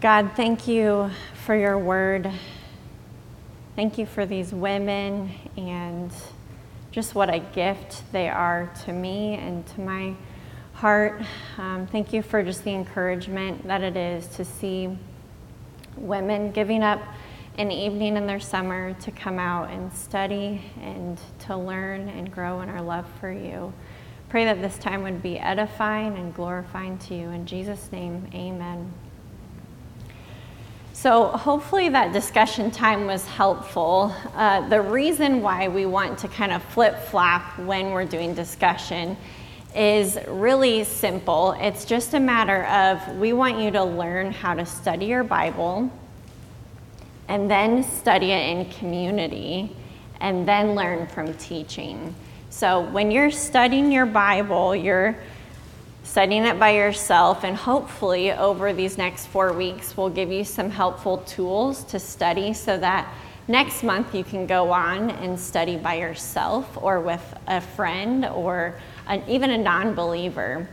God, thank you for your word. Thank you for these women and just what a gift they are to me and to my heart. Um, thank you for just the encouragement that it is to see women giving up an evening in their summer to come out and study and to learn and grow in our love for you. Pray that this time would be edifying and glorifying to you. In Jesus' name, amen. So, hopefully, that discussion time was helpful. Uh, the reason why we want to kind of flip flop when we're doing discussion is really simple. It's just a matter of we want you to learn how to study your Bible and then study it in community and then learn from teaching. So, when you're studying your Bible, you're studying it by yourself, and hopefully, over these next four weeks, we'll give you some helpful tools to study so that next month you can go on and study by yourself or with a friend or an, even a non believer.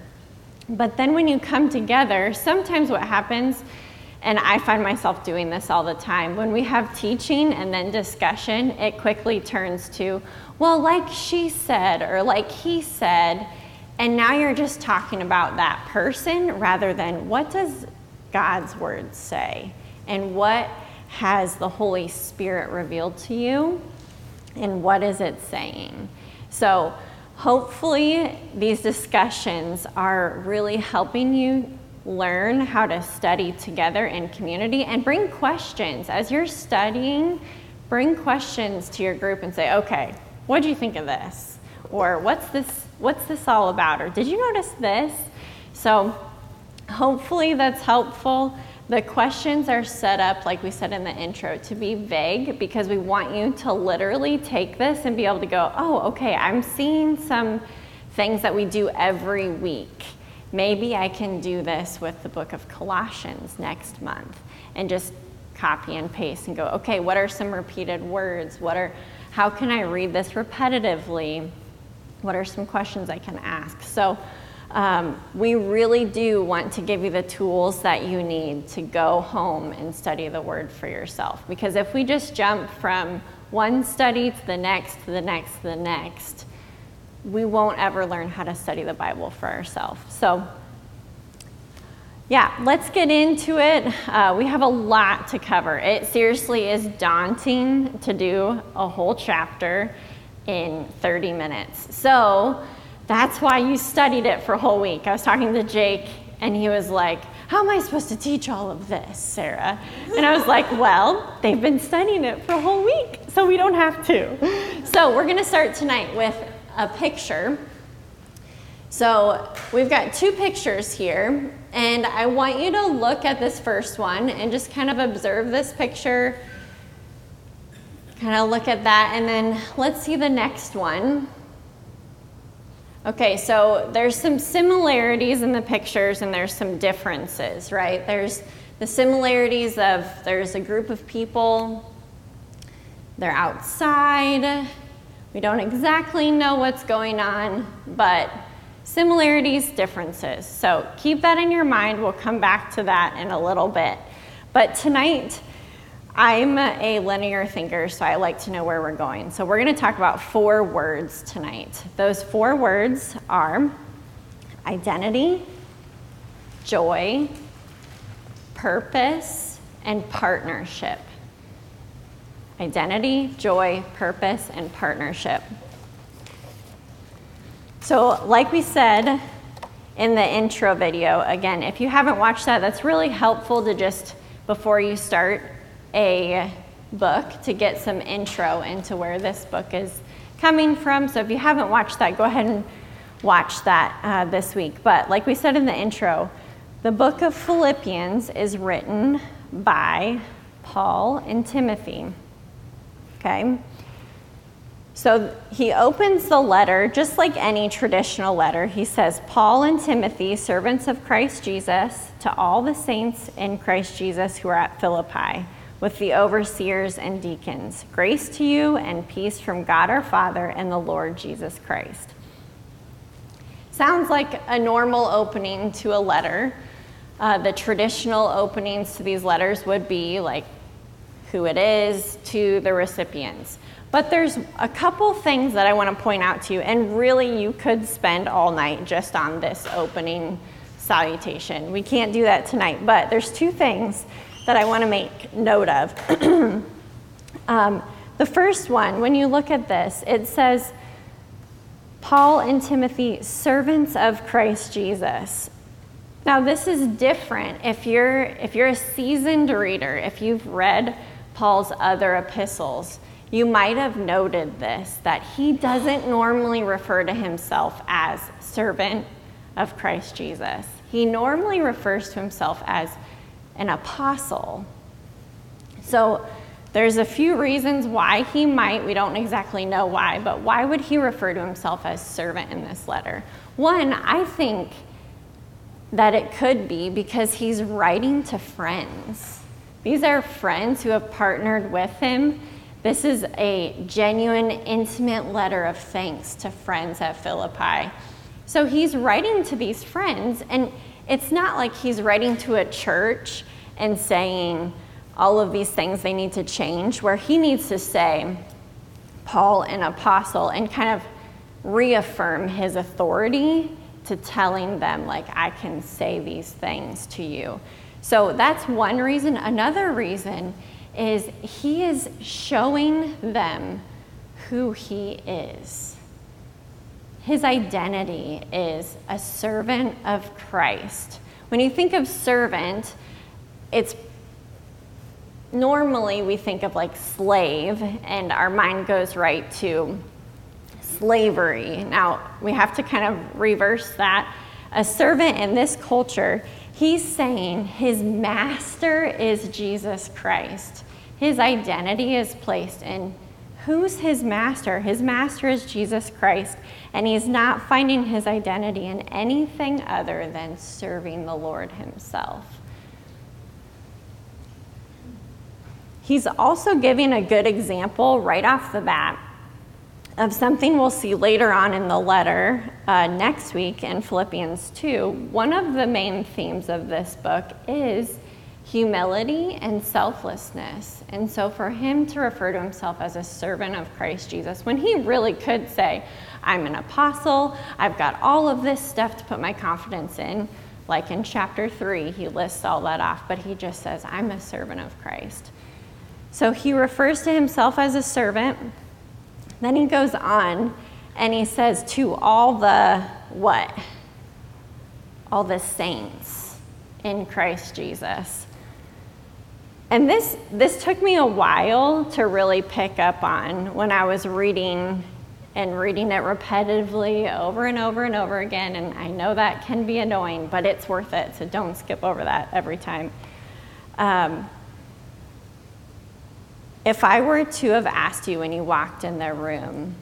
But then, when you come together, sometimes what happens, and I find myself doing this all the time, when we have teaching and then discussion, it quickly turns to, well, like she said, or like he said and now you're just talking about that person rather than what does God's word say and what has the Holy Spirit revealed to you and what is it saying. So, hopefully, these discussions are really helping you learn how to study together in community and bring questions. As you're studying, bring questions to your group and say, okay, what do you think of this? Or what's this what's this all about? Or did you notice this? So hopefully that's helpful. The questions are set up, like we said in the intro, to be vague because we want you to literally take this and be able to go, oh, okay, I'm seeing some things that we do every week. Maybe I can do this with the book of Colossians next month and just copy and paste and go, okay, what are some repeated words? What are, how can I read this repetitively? What are some questions I can ask? So, um, we really do want to give you the tools that you need to go home and study the Word for yourself. Because if we just jump from one study to the next, to the next, to the next, we won't ever learn how to study the Bible for ourselves. So, yeah, let's get into it. Uh, we have a lot to cover. It seriously is daunting to do a whole chapter in 30 minutes. So that's why you studied it for a whole week. I was talking to Jake, and he was like, How am I supposed to teach all of this, Sarah? And I was like, Well, they've been studying it for a whole week, so we don't have to. So we're going to start tonight with a picture. So we've got two pictures here, and I want you to look at this first one and just kind of observe this picture kind of look at that and then let's see the next one. Okay, so there's some similarities in the pictures and there's some differences, right? There's the similarities of there's a group of people, they're outside, we don't exactly know what's going on, but similarities, differences. So keep that in your mind. We'll come back to that in a little bit. But tonight, I'm a linear thinker, so I like to know where we're going. So we're going to talk about four words tonight. Those four words are identity, joy, purpose, and partnership. Identity, joy, purpose, and partnership. So, like we said in the intro video, again, if you haven't watched that, that's really helpful to just, before you start, a book to get some intro into where this book is coming from. So if you haven't watched that, go ahead and watch that uh, this week. But like we said in the intro, the book of Philippians is written by Paul and Timothy. Okay? So he opens the letter just like any traditional letter. He says, Paul and Timothy, servants of Christ Jesus, to all the saints in Christ Jesus who are at Philippi with the overseers and deacons. Grace to you and peace from God our Father and the Lord Jesus Christ. Sounds like a normal opening to a letter, Uh, the traditional openings to these letters would be like who it is to the recipients. But there's a couple things that I want to point out to you, and really you could spend all night just on this opening salutation. We can't do that tonight, but there's two things that I want to make note of. um, the first one, when you look at this, it says, Paul and Timothy, servants of Christ Jesus. Now, this is different if you're, if you're a seasoned reader, if you've read Paul's other epistles, you might have noted this that he doesn't normally refer to himself as servant of Christ Jesus. He normally refers to himself as an apostle. So there's a few reasons why he might, we don't exactly know why, but why would he refer to himself as servant in this letter? One, I think that it could be because he's writing to friends. These are friends who have partnered with him. This is a genuine, intimate letter of thanks to friends at Philippi. So he's writing to these friends, and it's not like he's writing to a church and saying all of these things they need to change, where he needs to say, Paul, an apostle, and kind of reaffirm his authority to telling them, like, I can say these things to you. So that's one reason. Another reason is he is showing them who he is. His identity is a servant of Christ. When you think of servant, it's normally we think of like slave, and our mind goes right to slavery. Now, we have to kind of reverse that. A servant in this culture, he's saying his master is Jesus Christ. His identity is placed in who's his master? His master is Jesus Christ, and he's not finding his identity in anything other than serving the Lord himself. He's also giving a good example right off the bat of something we'll see later on in the letter uh, next week in Philippians 2. One of the main themes of this book is humility and selflessness. And so for him to refer to himself as a servant of Christ Jesus, when he really could say, I'm an apostle, I've got all of this stuff to put my confidence in, like in chapter 3, he lists all that off, but he just says, I'm a servant of Christ. So he refers to himself as a servant then he goes on and he says, To all the what? All the saints in Christ Jesus. And this, this took me a while to really pick up on when I was reading and reading it repetitively over and over and over again. And I know that can be annoying, but it's worth it. So don't skip over that every time. Um, if I were to have asked you when you walked in the room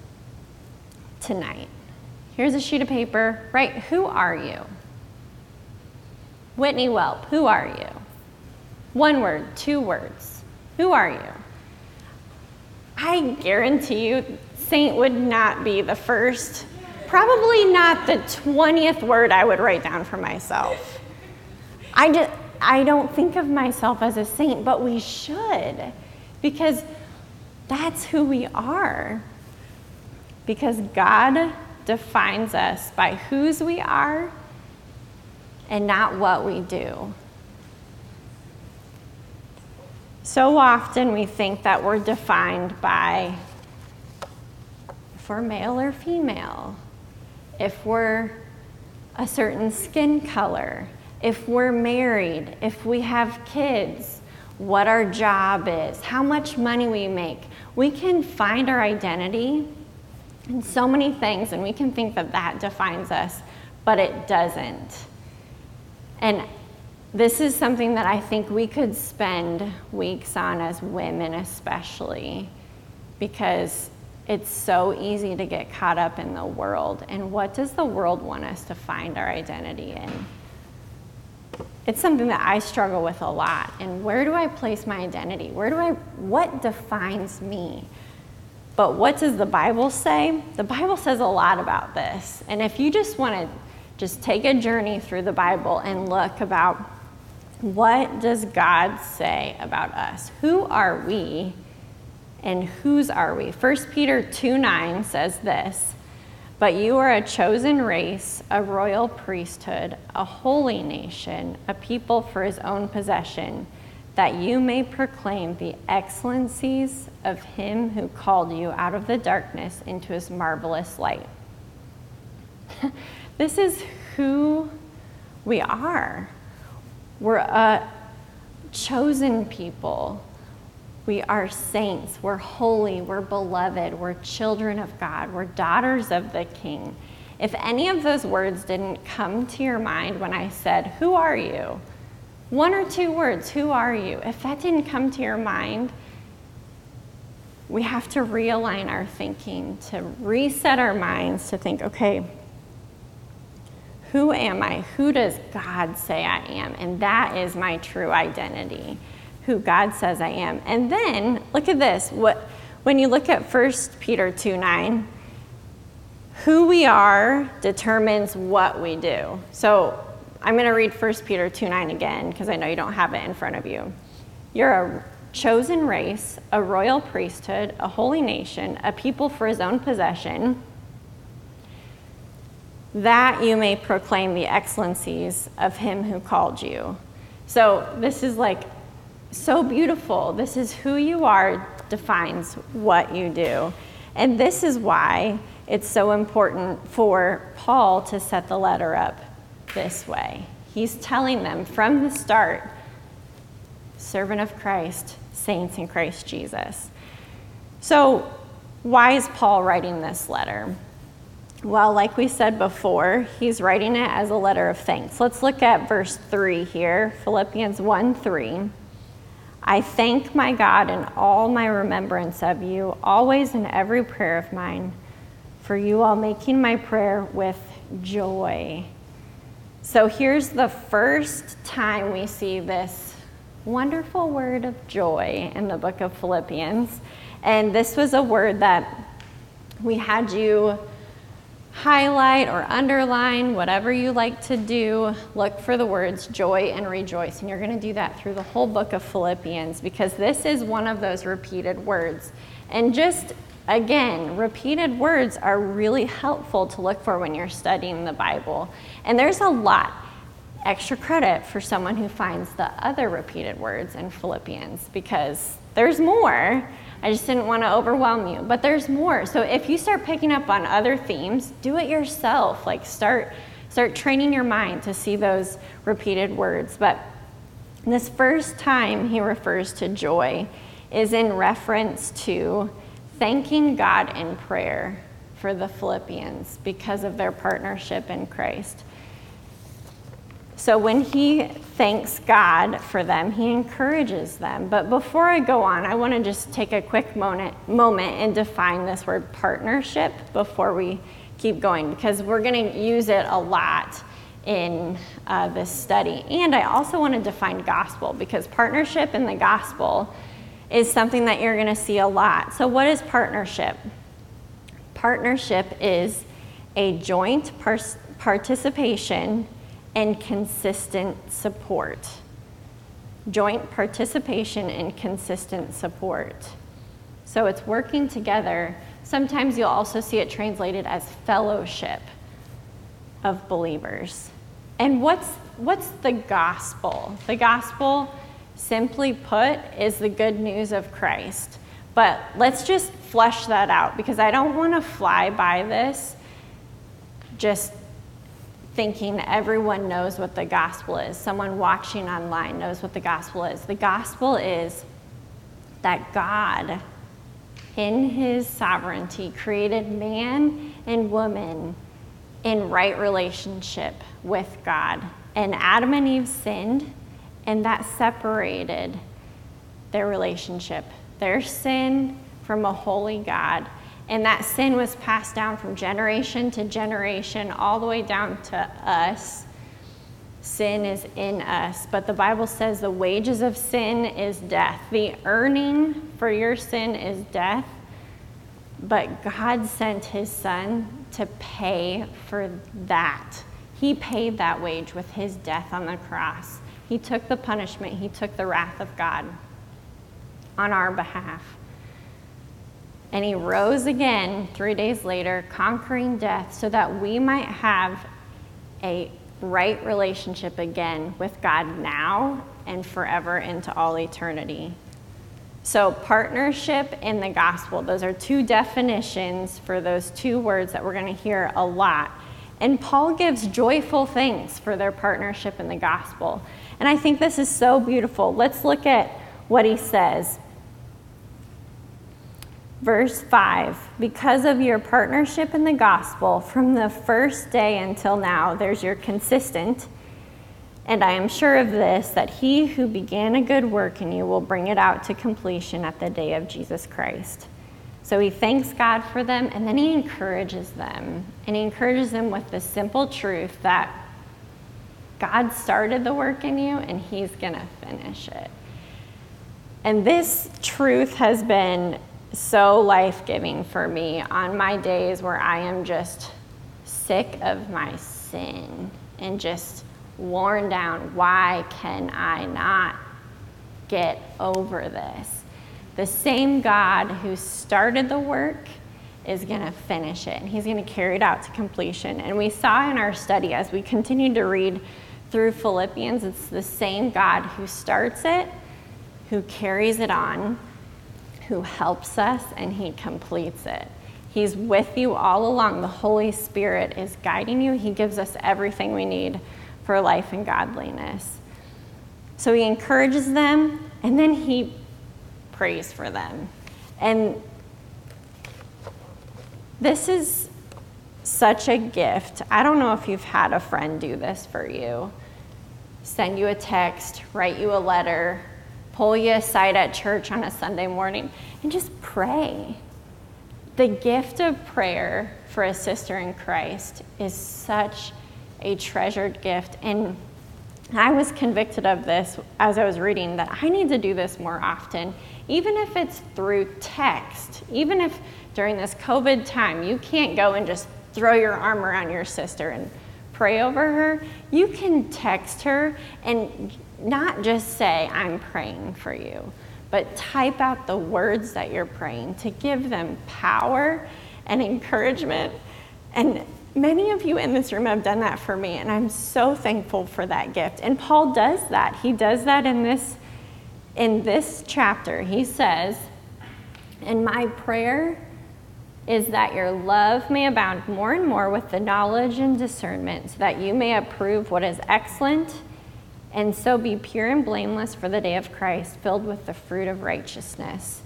tonight, here's a sheet of paper, right? Who are you? Whitney Welp, who are you? One word, two words. Who are you? I guarantee you, Saint would not be the first, probably not the 20th word I would write down for myself. I, just, I don't think of myself as a saint, but we should because that's who we are. Because God defines us by whose we are and not what we do. So often we think that we're defined by if we're male or female, if we're a certain skin color, if we're married, if we have kids, what our job is, how much money we make. We can find our identity in so many things, and we can think that that defines us, but it doesn't. And this is something that I think we could spend weeks on as women, especially, because it's so easy to get caught up in the world. And what does the world want us to find our identity in? it's something that I struggle with a lot. And where do I place my identity? Where do I, what defines me? But what does the Bible say? The Bible says a lot about this. And if you just want to just take a journey through the Bible and look about What does God say about us? Who are we and whose are we? 1 Peter 2 9 says this But you are a chosen race, a royal priesthood, a holy nation, a people for his own possession, that you may proclaim the excellencies of him who called you out of the darkness into his marvelous light. this is who we are. We're a chosen people. We are saints. We're holy. We're beloved. We're children of God. We're daughters of the King. If any of those words didn't come to your mind when I said, Who are you? One or two words, Who are you? If that didn't come to your mind, we have to realign our thinking, to reset our minds, to think, okay, who am I? Who does God say I am? And that is my true identity, who God says I am. And then look at this. What when you look at 1 Peter 2 9, who we are determines what we do. So I'm going to read 1 Peter 2 9 again because I know you don't have it in front of you. You're a chosen race, a royal priesthood, a holy nation, a people for his own possession that you may proclaim the excellencies of him who called you. So, this is like so beautiful. This is who you are, defines what you do. And this is why it's so important for Paul to set the letter up this way. He's telling them from the start servant of Christ, saints in Christ Jesus. So, why is Paul writing this letter? Well, like we said before, he's writing it as a letter of thanks. Let's look at verse 3 here Philippians 1 3. I thank my God in all my remembrance of you, always in every prayer of mine, for you all making my prayer with joy. So here's the first time we see this wonderful word of joy in the book of Philippians. And this was a word that we had you highlight or underline, whatever you like to do, look for the words joy and rejoice. And you're going to do that through the whole book of Philippians because this is one of those repeated words. And just again, repeated words are really helpful to look for when you're studying the Bible. And there's a lot extra credit for someone who finds the other repeated words in Philippians because there's more. I just didn't want to overwhelm you. But there's more. So if you start picking up on other themes, do it yourself. Like start start training your mind to see those repeated words. But this first time he refers to joy is in reference to thanking God in prayer for the Philippians because of their partnership in Christ. So when he thanks God for them, he encourages them. But before I go on, I want to just take a quick moment, moment and define this word partnership before we keep going because we're going to use it a lot in uh, this study. And I also want to define gospel because partnership in the gospel is something that you're going to see a lot. So, what is partnership? Partnership is a joint par- participation and consistent support. Joint participation and consistent support. So it's working together. Sometimes you'll also see it translated as fellowship of believers. And what's, what's the gospel? The gospel, simply put, is the good news of Christ. But let's just flesh that out because I don't want to fly by this just thinking everyone knows what the gospel is. Someone watching online knows what the gospel is. The gospel is that God, in his sovereignty, created man and woman in right relationship with God. And Adam and Eve sinned, and that separated their relationship, their sin from a holy God and that sin was passed down from generation to generation, all the way down to us. Sin is in us. But the Bible says the wages of sin is death. The earning for your sin is death. But God sent his son to pay for that. He paid that wage with his death on the cross He took the punishment, He took the wrath of God on our behalf. And He rose again three days later, conquering death, so that we might have a right relationship again with God now and forever into all eternity. So, partnership in the gospel, those are two definitions for those two words that we're going to hear a lot. And Paul gives joyful things for their partnership in the gospel. And I think this is so beautiful. Let's look at what he says. Verse 5 Because of your partnership in the gospel, from the first day until now, there's your consistent and I am sure of this, that he who began a good work in you will bring it out to completion at the day of Jesus Christ. So he thanks God for them, and then he encourages them. And he encourages them with the simple truth that God started the work in you, and he's going to finish it. And this truth has been so life giving for me on my days where I am just sick of my sin and just worn down. Why can I not get over this? The same God who started the work is going to finish it and he's going to carry it out to completion. And we saw in our study as we continued to read through Philippians, it's the same God who starts it, who carries it on, who helps us, and he completes it. He's with you all along. The Holy Spirit is guiding you. He gives us everything we need for life and godliness. So he encourages them and then he prays for them. And this is such a gift. I don't know if you've had a friend do this for you send you a text, write you a letter, pull you aside at church on a Sunday morning, and just pray. The gift of prayer for a sister in Christ is such a treasured gift. And I was convicted of this as I was reading that I need to do this more often, even if it's through text, even if during this COVID time you can't go and just throw your arm around your sister and pray over her, you can text her and not just say, I'm praying for you, but type out the words that you're praying to give them power and encouragement and Many of you in this room have done that for me, and I'm so thankful for that gift. And Paul does that. He does that in this in this chapter. He says, "And my prayer is that your love may abound more and more with the knowledge and discernment, so that you may approve what is excellent, and so be pure and blameless for the day of Christ, filled with the fruit of righteousness."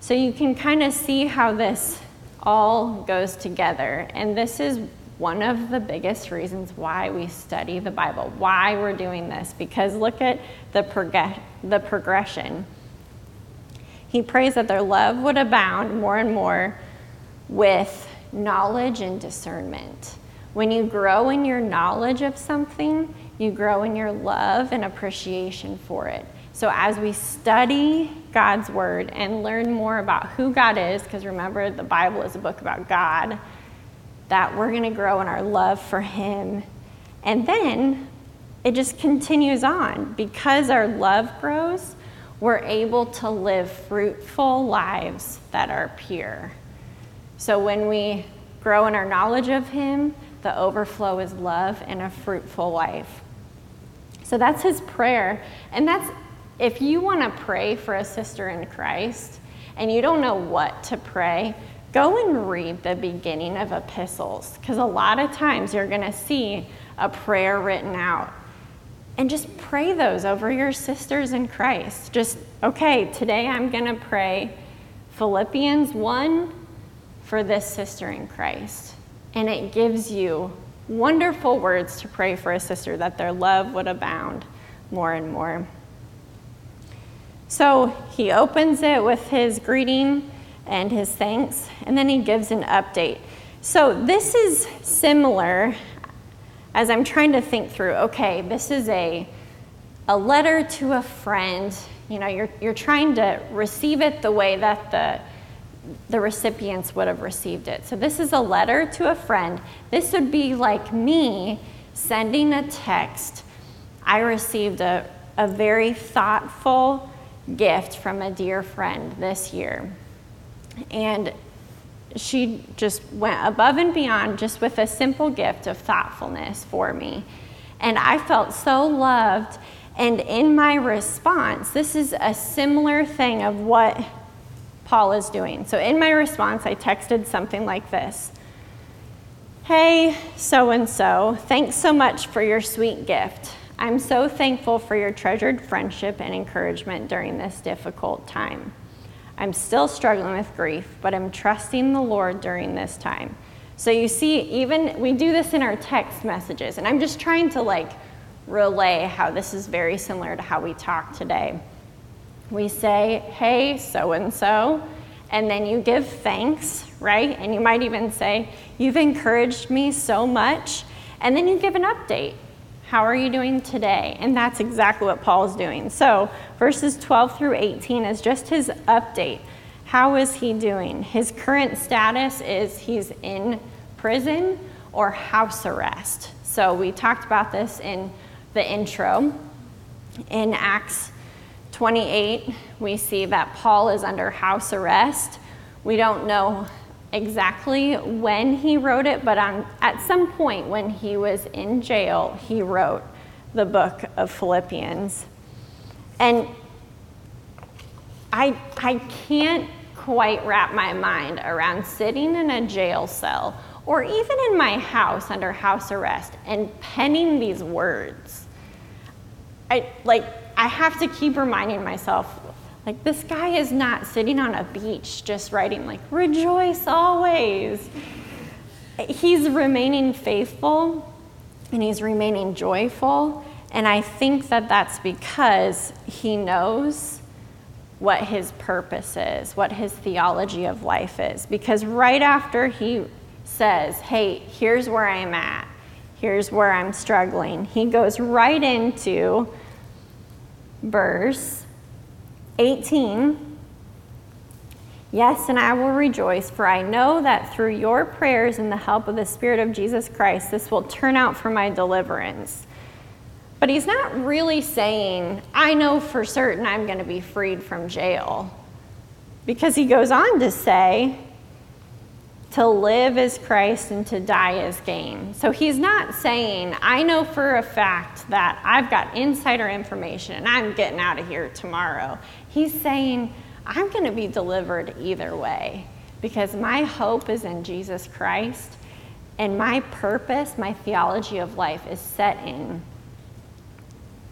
So you can kind of see how this all goes together. And this is one of the biggest reasons why we study the Bible, why we're doing this, because look at the, prog- the progression. He prays that their love would abound more and more with knowledge and discernment. When you grow in your knowledge of something, you grow in your love and appreciation for it. So, as we study God's Word and learn more about who God is, because remember, the Bible is a book about God, that we're going to grow in our love for Him. And then it just continues on. Because our love grows, we're able to live fruitful lives that are pure. So when we grow in our knowledge of Him, the overflow is love and a fruitful life. So that's His prayer. And that's if you want to pray for a sister in Christ and you don't know what to pray, go and read the beginning of epistles because a lot of times you're going to see a prayer written out. And just pray those over your sisters in Christ. Just, okay, today I'm going to pray Philippians 1 for this sister in Christ. And it gives you wonderful words to pray for a sister that their love would abound more and more. So he opens it with his greeting and his thanks, and then he gives an update. So this is similar as I'm trying to think through, okay, this is a, a letter to a friend. You know, you're, you're trying to receive it the way that the, the recipients would have received it. So this is a letter to a friend. This would be like me sending a text I received a, a very thoughtful gift from a dear friend this year. And she just went above and beyond just with a simple gift of thoughtfulness for me. And I felt so loved. And in my response, this is a similar thing of what Paul is doing. So in my response, I texted something like this Hey, so and so, thanks so much for your sweet gift. I'm so thankful for your treasured friendship and encouragement during this difficult time. I'm still struggling with grief, but I'm trusting the Lord during this time. So you see, even we do this in our text messages, and I'm just trying to like relay how this is very similar to how we talk today. We say, hey, so and so, and then you give thanks, right? And you might even say, you've encouraged me so much, and then you give an update. How are you doing today? And that's exactly what Paul is doing. So, verses 12 through 18 is just his update. How is he doing? His current status is he's in prison or house arrest. So, we talked about this in the intro. In Acts 28, we see that Paul is under house arrest. We don't know exactly when he wrote it, but on, at some point when he was in jail, he wrote the book of Philippians. And I, I can't quite wrap my mind around sitting in a jail cell or even in my house under house arrest and penning these words. I like I have to keep reminding myself like, this guy is not sitting on a beach just writing, like, rejoice always. He's remaining faithful and he's remaining joyful. And I think that that's because he knows what his purpose is, what his theology of life is. Because right after he says, hey, here's where I'm at, here's where I'm struggling, he goes right into verse 18 Yes, and I will rejoice, for I know that through your prayers and the help of the Spirit of Jesus Christ, this will turn out for my deliverance. But he's not really saying, I know for certain I'm going to be freed from jail. Because he goes on to say, to live is Christ and to die is gain. So he's not saying, I know for a fact that I've got insider information and I'm getting out of here tomorrow. He's saying, I'm going to be delivered either way because my hope is in Jesus Christ and my purpose, my theology of life is set in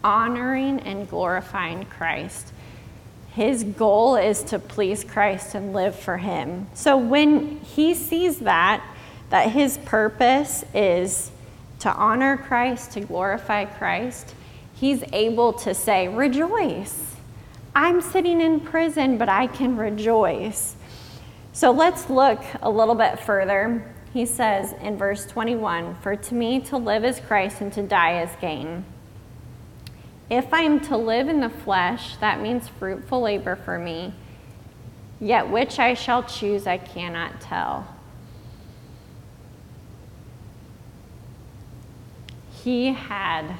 honoring and glorifying Christ. His goal is to please Christ and live for Him. So when he sees that, that his purpose is to honor Christ, to glorify Christ, he's able to say, Rejoice. I'm sitting in prison, but I can rejoice. So let's look a little bit further. He says in verse 21 For to me to live is Christ and to die is gain. If I am to live in the flesh, that means fruitful labor for me, yet which I shall choose I cannot tell. He had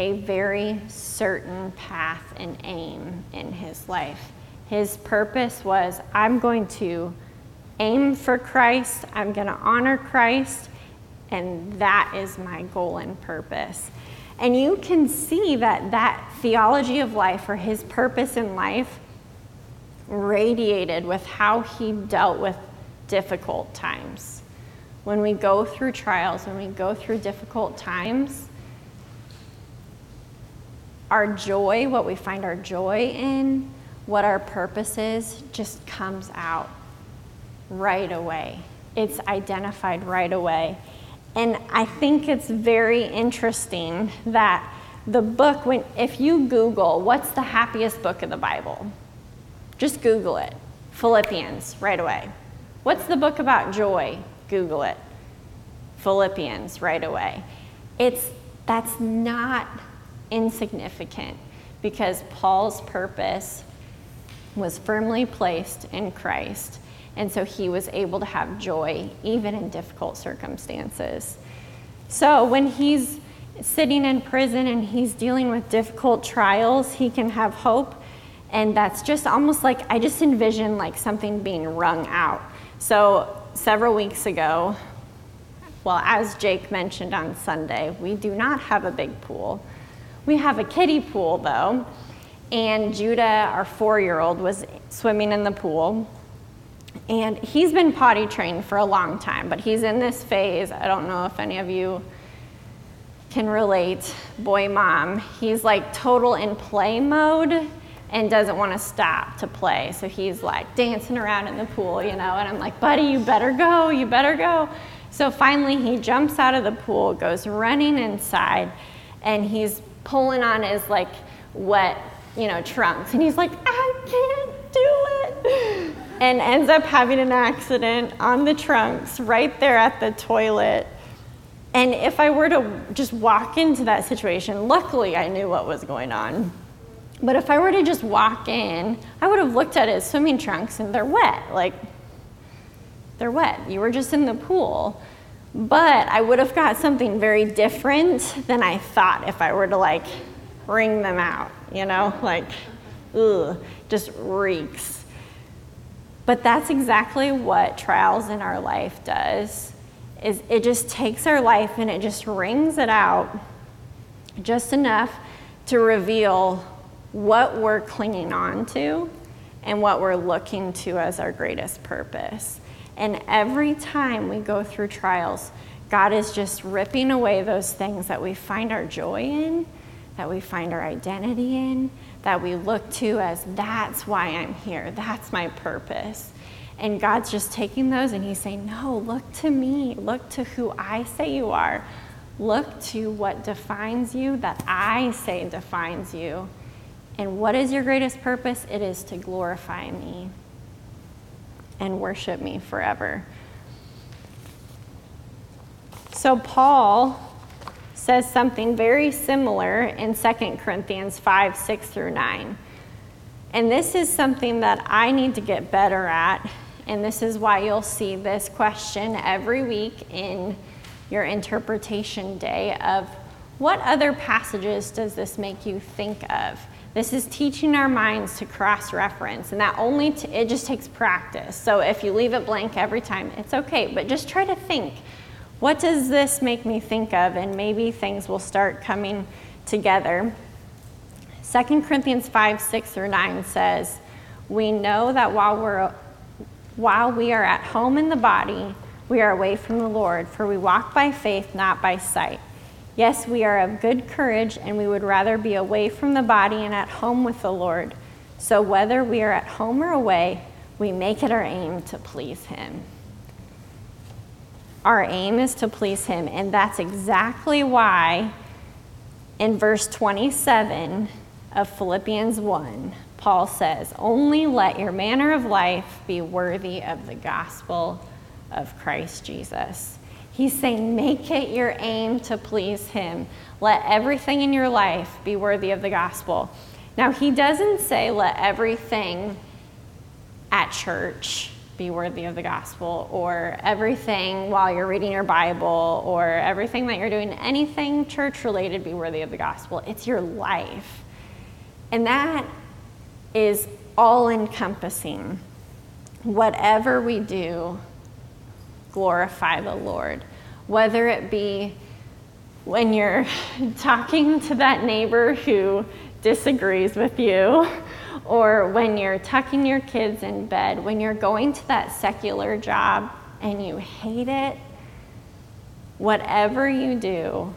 a very certain path and aim in his life. His purpose was I'm going to aim for Christ, I'm going to honor Christ, and that is my goal and purpose. And you can see that that theology of life or his purpose in life radiated with how he dealt with difficult times. When we go through trials, when we go through difficult times, our joy, what we find our joy in, what our purpose is, just comes out right away. It's identified right away. And I think it's very interesting that the book, when, if you Google what's the happiest book in the Bible, just Google it Philippians right away. What's the book about joy? Google it. Philippians right away. It's that's not insignificant because Paul's purpose was firmly placed in Christ. And so he was able to have joy even in difficult circumstances. So when he's sitting in prison and he's dealing with difficult trials, he can have hope. And that's just almost like I just envision like something being wrung out. So several weeks ago, well, as Jake mentioned on Sunday, we do not have a big pool. We have a kiddie pool though, and Judah, our four year old, was swimming in the pool. And he's been potty trained for a long time, but he's in this phase. I don't know if any of you can relate, boy mom. He's like total in play mode and doesn't want to stop to play. So he's like dancing around in the pool, you know, and I'm like, buddy, you better go, you better go. So finally, he jumps out of the pool, goes running inside, and he's pulling on his like wet, you know, trunks. And he's like, I can't. And ends up having an accident on the trunks right there at the toilet. And if I were to just walk into that situation, luckily I knew what was going on. But if I were to just walk in, I would have looked at his swimming trunks and they're wet. Like, they're wet. You were just in the pool. But I would have got something very different than I thought if I were to like wring them out, you know? Like, ugh, just reeks. But that's exactly what trials in our life does. Is it just takes our life and it just wrings it out just enough to reveal what we're clinging on to and what we're looking to as our greatest purpose. And every time we go through trials, God is just ripping away those things that we find our joy in, that we find our identity in, that we look to as that's why I'm here, that's my purpose. And God's just taking those and He's saying, No, look to me, look to who I say you are, look to what defines you, that I say defines you. And what is your greatest purpose? It is to glorify me and worship me forever. So, Paul says something very similar in 2 Corinthians 5 6 through 9. And this is something that I need to get better at. And this is why you'll see this question every week in your interpretation day of what other passages does this make you think of? This is teaching our minds to cross reference, and that only t- it just takes practice. So if you leave it blank every time, it's okay, but just try to think what does this make me think of? And maybe things will start coming together. 2 Corinthians 5 6 through 9 says, We know that while, we're, while we are at home in the body, we are away from the Lord, for we walk by faith, not by sight. Yes, we are of good courage, and we would rather be away from the body and at home with the Lord. So whether we are at home or away, we make it our aim to please Him. Our aim is to please Him, and that's exactly why in verse 27 of Philippians 1, Paul says, Only let your manner of life be worthy of the gospel of Christ Jesus. He's saying, make it your aim to please Him. Let everything in your life be worthy of the gospel. Now, He doesn't say, let everything at church be worthy of the gospel, or everything while you're reading your Bible, or everything that you're doing, anything church related, be worthy of the gospel. It's your life. And that is all encompassing. Whatever we do, glorify the Lord whether it be when you're talking to that neighbor who disagrees with you, or when you're tucking your kids in bed, when you're going to that secular job and you hate it, whatever you do,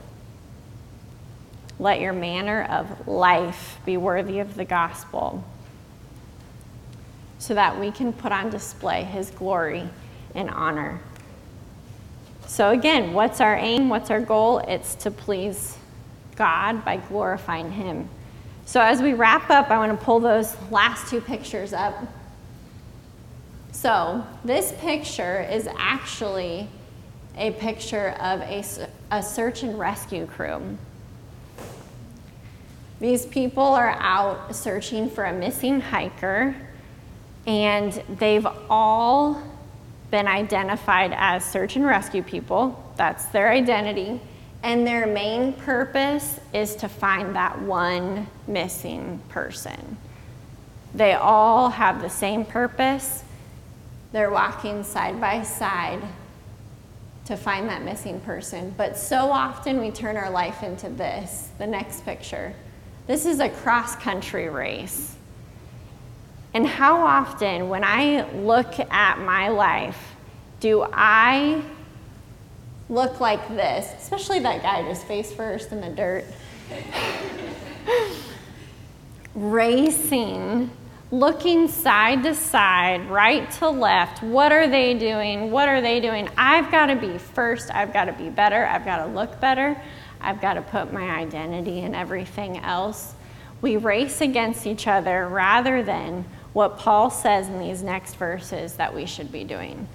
let your manner of life be worthy of the gospel so that we can put on display his glory and honor. So, again, what's our aim? What's our goal? It's to please God by glorifying Him. So, as we wrap up, I want to pull those last two pictures up. So, this picture is actually a picture of a, a search and rescue crew. These people are out searching for a missing hiker, and they've all been identified as search and rescue people. That's their identity. And their main purpose is to find that one missing person. They all have the same purpose. They're walking side by side to find that missing person. But so often we turn our life into this the next picture. This is a cross country race. And how often, when I look at my life, do I look like this? Especially that guy just face first in the dirt. Racing, looking side to side, right to left. What are they doing? What are they doing? I've got to be first. I've got to be better. I've got to look better. I've got to put my identity in everything else. We race against each other rather than what Paul says in these next verses that we should be doing.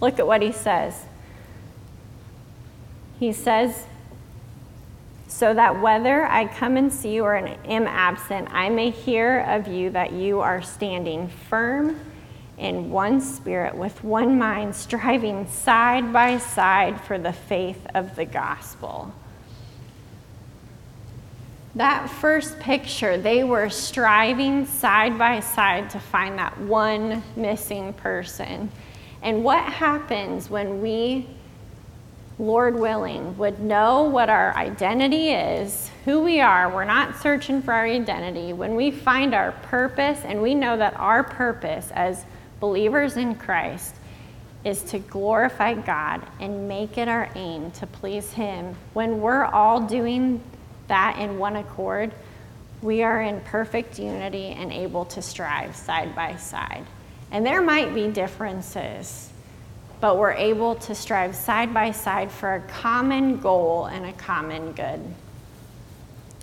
Look at what he says. He says, so that whether I come and see you or am absent, I may hear of you that you are standing firm in one spirit, with one mind, striving side by side for the faith of the gospel. That first picture, they were striving side by side to find that one missing person. And what happens when we, Lord willing, would know what our identity is, who we are? We're not searching for our identity. When we find our purpose and we know that our purpose as believers in Christ is to glorify God and make it our aim to please Him, when we're all doing that in one accord, we are in perfect unity and able to strive side by side. And there might be differences, but we're able to strive side by side for a common goal and a common good.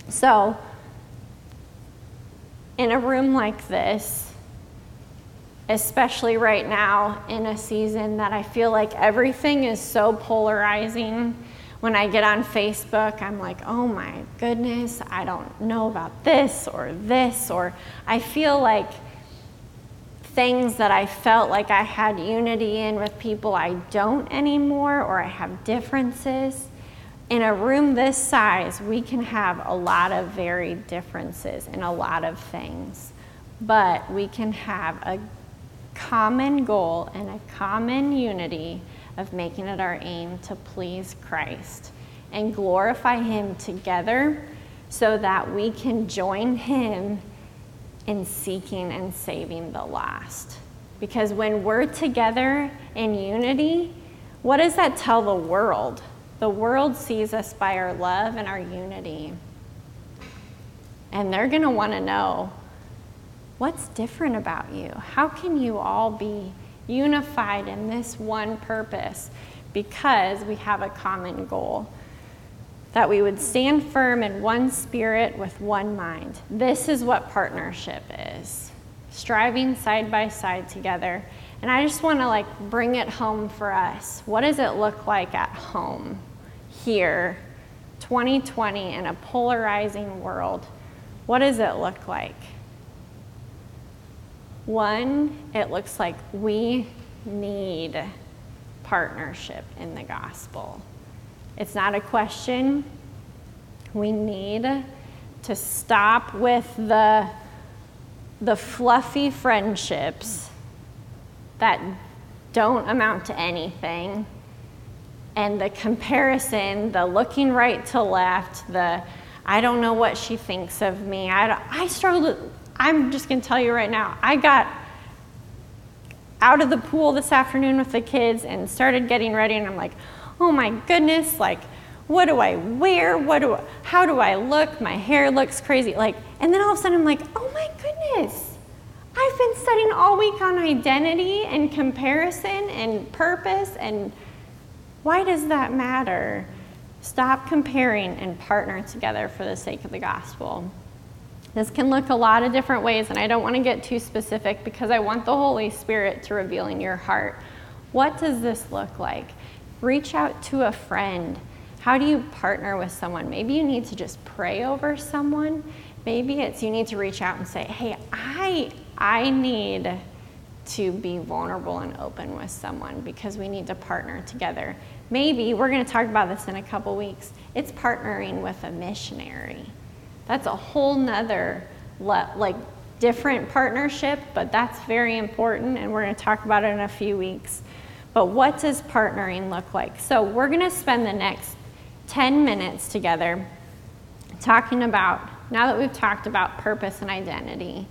So, in a room like this, especially right now in a season that I feel like everything is so polarizing when I get on Facebook, I'm like, oh my goodness, I don't know about this or this, or I feel like things that I felt like I had unity in with people I don't anymore, or I have differences. In a room this size, we can have a lot of varied differences in a lot of things, but we can have a common goal and a common unity of making it our aim to please Christ and glorify Him together so that we can join Him in seeking and saving the lost. Because when we're together in unity, what does that tell the world? The world sees us by our love and our unity. And they're going to want to know what's different about you? How can you all be unified in this one purpose because we have a common goal. That we would stand firm in one spirit with one mind. This is what partnership is striving side by side together. And I just want to like bring it home for us. What does it look like at home here, 2020, in a polarizing world? What does it look like? One, it looks like we need partnership in the gospel. It's not a question. We need to stop with the, the fluffy friendships that don't amount to anything and the comparison, the looking right to left, the I don't know what she thinks of me. I, I struggle I'm just going to tell you right now, I got out of the pool this afternoon with the kids and started getting ready, and I'm like, oh my goodness, like, what do I wear? What do I, how do I look? My hair looks crazy. Like, and then all of a sudden I'm like, oh my goodness. I've been studying all week on identity and comparison and purpose and why does that matter? Stop comparing and partner together for the sake of the gospel. This can look a lot of different ways, and I don't want to get too specific because I want the Holy Spirit to reveal in your heart. What does this look like? Reach out to a friend. How do you partner with someone? Maybe you need to just pray over someone. Maybe it's you need to reach out and say, "Hey, I I need to be vulnerable and open with someone because we need to partner together. Maybe we're going to talk about this in a couple weeks. It's partnering with a missionary. That's a whole nother like different partnership, but that's very important, and we're going to talk about it in a few weeks. But what does partnering look like? So we're going to spend the next 10 minutes together talking about, now that we've talked about purpose and identity,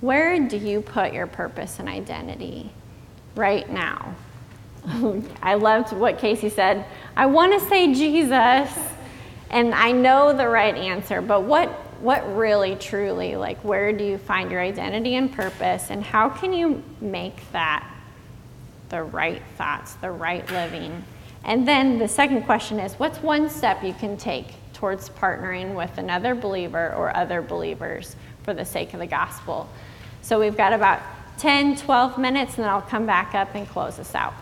where do you put your purpose and identity right now? I loved what Casey said. I want to say Jesus, and I know the right answer, but what, what really, truly, like, where do you find your identity and purpose, and how can you make that the right thoughts, the right living? And then the second question is what's one step you can take towards partnering with another believer or other believers for the sake of the gospel? So we've got about 10, 12 minutes, and then I'll come back up and close us out.